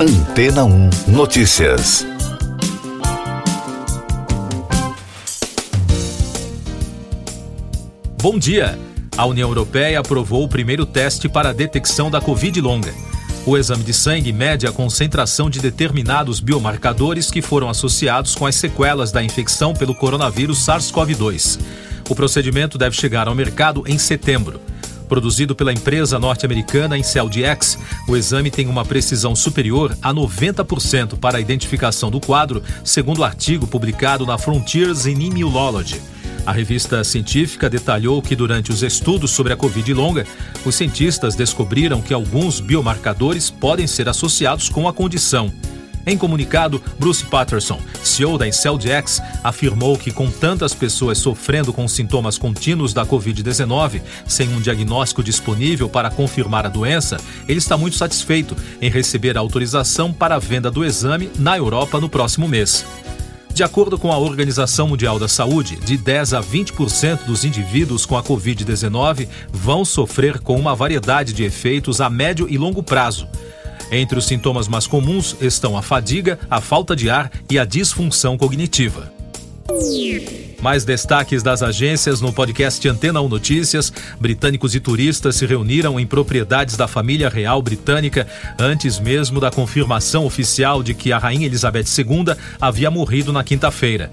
Antena 1 Notícias. Bom dia. A União Europeia aprovou o primeiro teste para a detecção da Covid longa. O exame de sangue mede a concentração de determinados biomarcadores que foram associados com as sequelas da infecção pelo coronavírus SARS-CoV-2. O procedimento deve chegar ao mercado em setembro. Produzido pela empresa norte-americana IncelDx, o exame tem uma precisão superior a 90% para a identificação do quadro, segundo o artigo publicado na Frontiers in Immunology. A revista científica detalhou que durante os estudos sobre a Covid longa, os cientistas descobriram que alguns biomarcadores podem ser associados com a condição. Em comunicado, Bruce Patterson, CEO da IncelDx, afirmou que com tantas pessoas sofrendo com sintomas contínuos da Covid-19, sem um diagnóstico disponível para confirmar a doença, ele está muito satisfeito em receber a autorização para a venda do exame na Europa no próximo mês. De acordo com a Organização Mundial da Saúde, de 10 a 20% dos indivíduos com a Covid-19 vão sofrer com uma variedade de efeitos a médio e longo prazo. Entre os sintomas mais comuns estão a fadiga, a falta de ar e a disfunção cognitiva. Mais destaques das agências no podcast Antena 1 Notícias. Britânicos e turistas se reuniram em propriedades da família real britânica antes mesmo da confirmação oficial de que a Rainha Elizabeth II havia morrido na quinta-feira.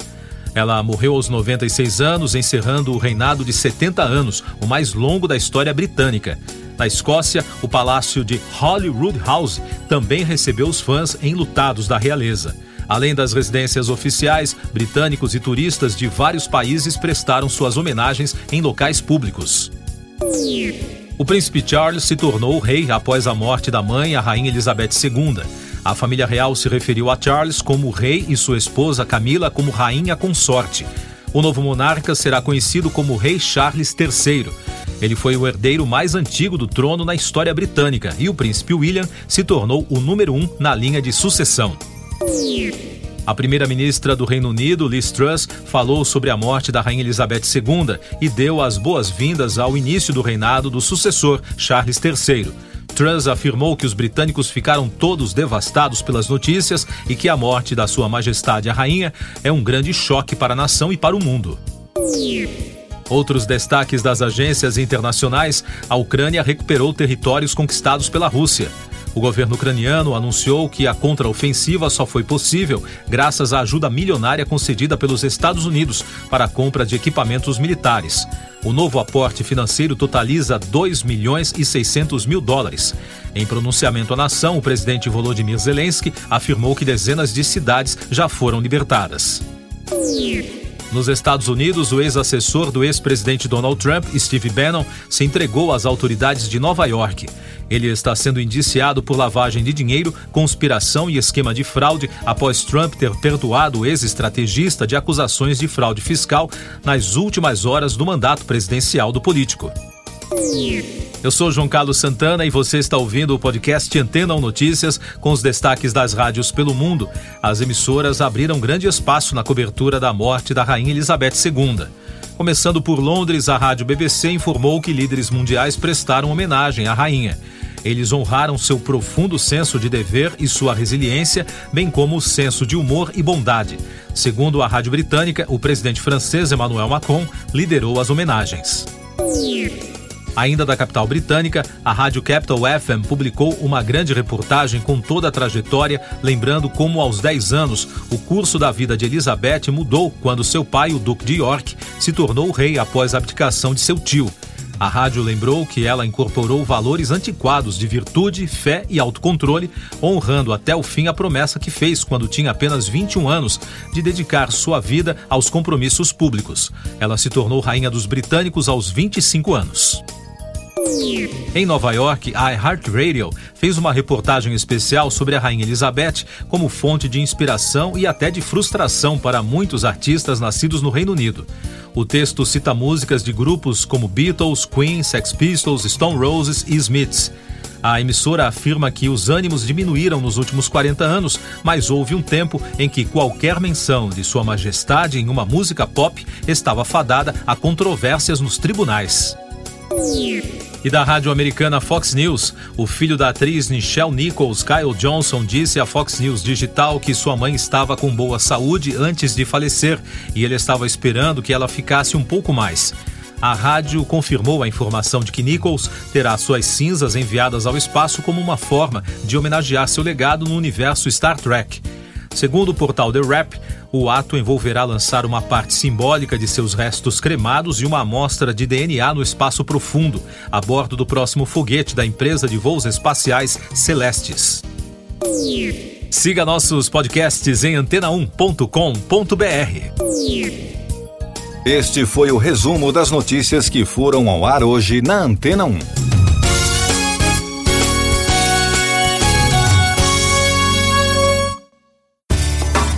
Ela morreu aos 96 anos, encerrando o reinado de 70 anos, o mais longo da história britânica. Na Escócia, o palácio de Holyrood House também recebeu os fãs enlutados da realeza. Além das residências oficiais, britânicos e turistas de vários países prestaram suas homenagens em locais públicos. O príncipe Charles se tornou rei após a morte da mãe, a rainha Elizabeth II. A família real se referiu a Charles como rei e sua esposa Camila como rainha consorte. O novo monarca será conhecido como Rei Charles III. Ele foi o herdeiro mais antigo do trono na história britânica e o príncipe William se tornou o número um na linha de sucessão. A primeira-ministra do Reino Unido, Liz Truss, falou sobre a morte da Rainha Elizabeth II e deu as boas-vindas ao início do reinado do sucessor, Charles III. Truss afirmou que os britânicos ficaram todos devastados pelas notícias e que a morte da Sua Majestade a Rainha é um grande choque para a nação e para o mundo. Outros destaques das agências internacionais: a Ucrânia recuperou territórios conquistados pela Rússia. O governo ucraniano anunciou que a contraofensiva só foi possível graças à ajuda milionária concedida pelos Estados Unidos para a compra de equipamentos militares. O novo aporte financeiro totaliza 2 milhões e 600 mil dólares. Em pronunciamento à nação, o presidente Volodymyr Zelensky afirmou que dezenas de cidades já foram libertadas. Nos Estados Unidos, o ex-assessor do ex-presidente Donald Trump, Steve Bannon, se entregou às autoridades de Nova York. Ele está sendo indiciado por lavagem de dinheiro, conspiração e esquema de fraude após Trump ter perdoado o ex-estrategista de acusações de fraude fiscal nas últimas horas do mandato presidencial do político. Eu sou João Carlos Santana e você está ouvindo o podcast Antena 1 Notícias com os destaques das rádios pelo mundo. As emissoras abriram grande espaço na cobertura da morte da Rainha Elizabeth II. Começando por Londres, a rádio BBC informou que líderes mundiais prestaram homenagem à rainha. Eles honraram seu profundo senso de dever e sua resiliência, bem como o senso de humor e bondade. Segundo a rádio britânica, o presidente francês Emmanuel Macron liderou as homenagens. Ainda da capital britânica, a rádio Capital FM publicou uma grande reportagem com toda a trajetória, lembrando como aos 10 anos o curso da vida de Elizabeth mudou quando seu pai, o Duque de York, se tornou rei após a abdicação de seu tio. A rádio lembrou que ela incorporou valores antiquados de virtude, fé e autocontrole, honrando até o fim a promessa que fez quando tinha apenas 21 anos de dedicar sua vida aos compromissos públicos. Ela se tornou rainha dos britânicos aos 25 anos. Em Nova York, a iHeartRadio fez uma reportagem especial sobre a Rainha Elizabeth como fonte de inspiração e até de frustração para muitos artistas nascidos no Reino Unido. O texto cita músicas de grupos como Beatles, Queen, Sex Pistols, Stone Roses e Smiths. A emissora afirma que os ânimos diminuíram nos últimos 40 anos, mas houve um tempo em que qualquer menção de Sua Majestade em uma música pop estava fadada a controvérsias nos tribunais. E da rádio americana Fox News, o filho da atriz Nichelle Nichols, Kyle Johnson, disse à Fox News Digital que sua mãe estava com boa saúde antes de falecer e ele estava esperando que ela ficasse um pouco mais. A rádio confirmou a informação de que Nichols terá suas cinzas enviadas ao espaço como uma forma de homenagear seu legado no universo Star Trek. Segundo o portal The Rap, o ato envolverá lançar uma parte simbólica de seus restos cremados e uma amostra de DNA no espaço profundo, a bordo do próximo foguete da empresa de voos espaciais Celestes. Siga nossos podcasts em antena1.com.br. Este foi o resumo das notícias que foram ao ar hoje na Antena 1.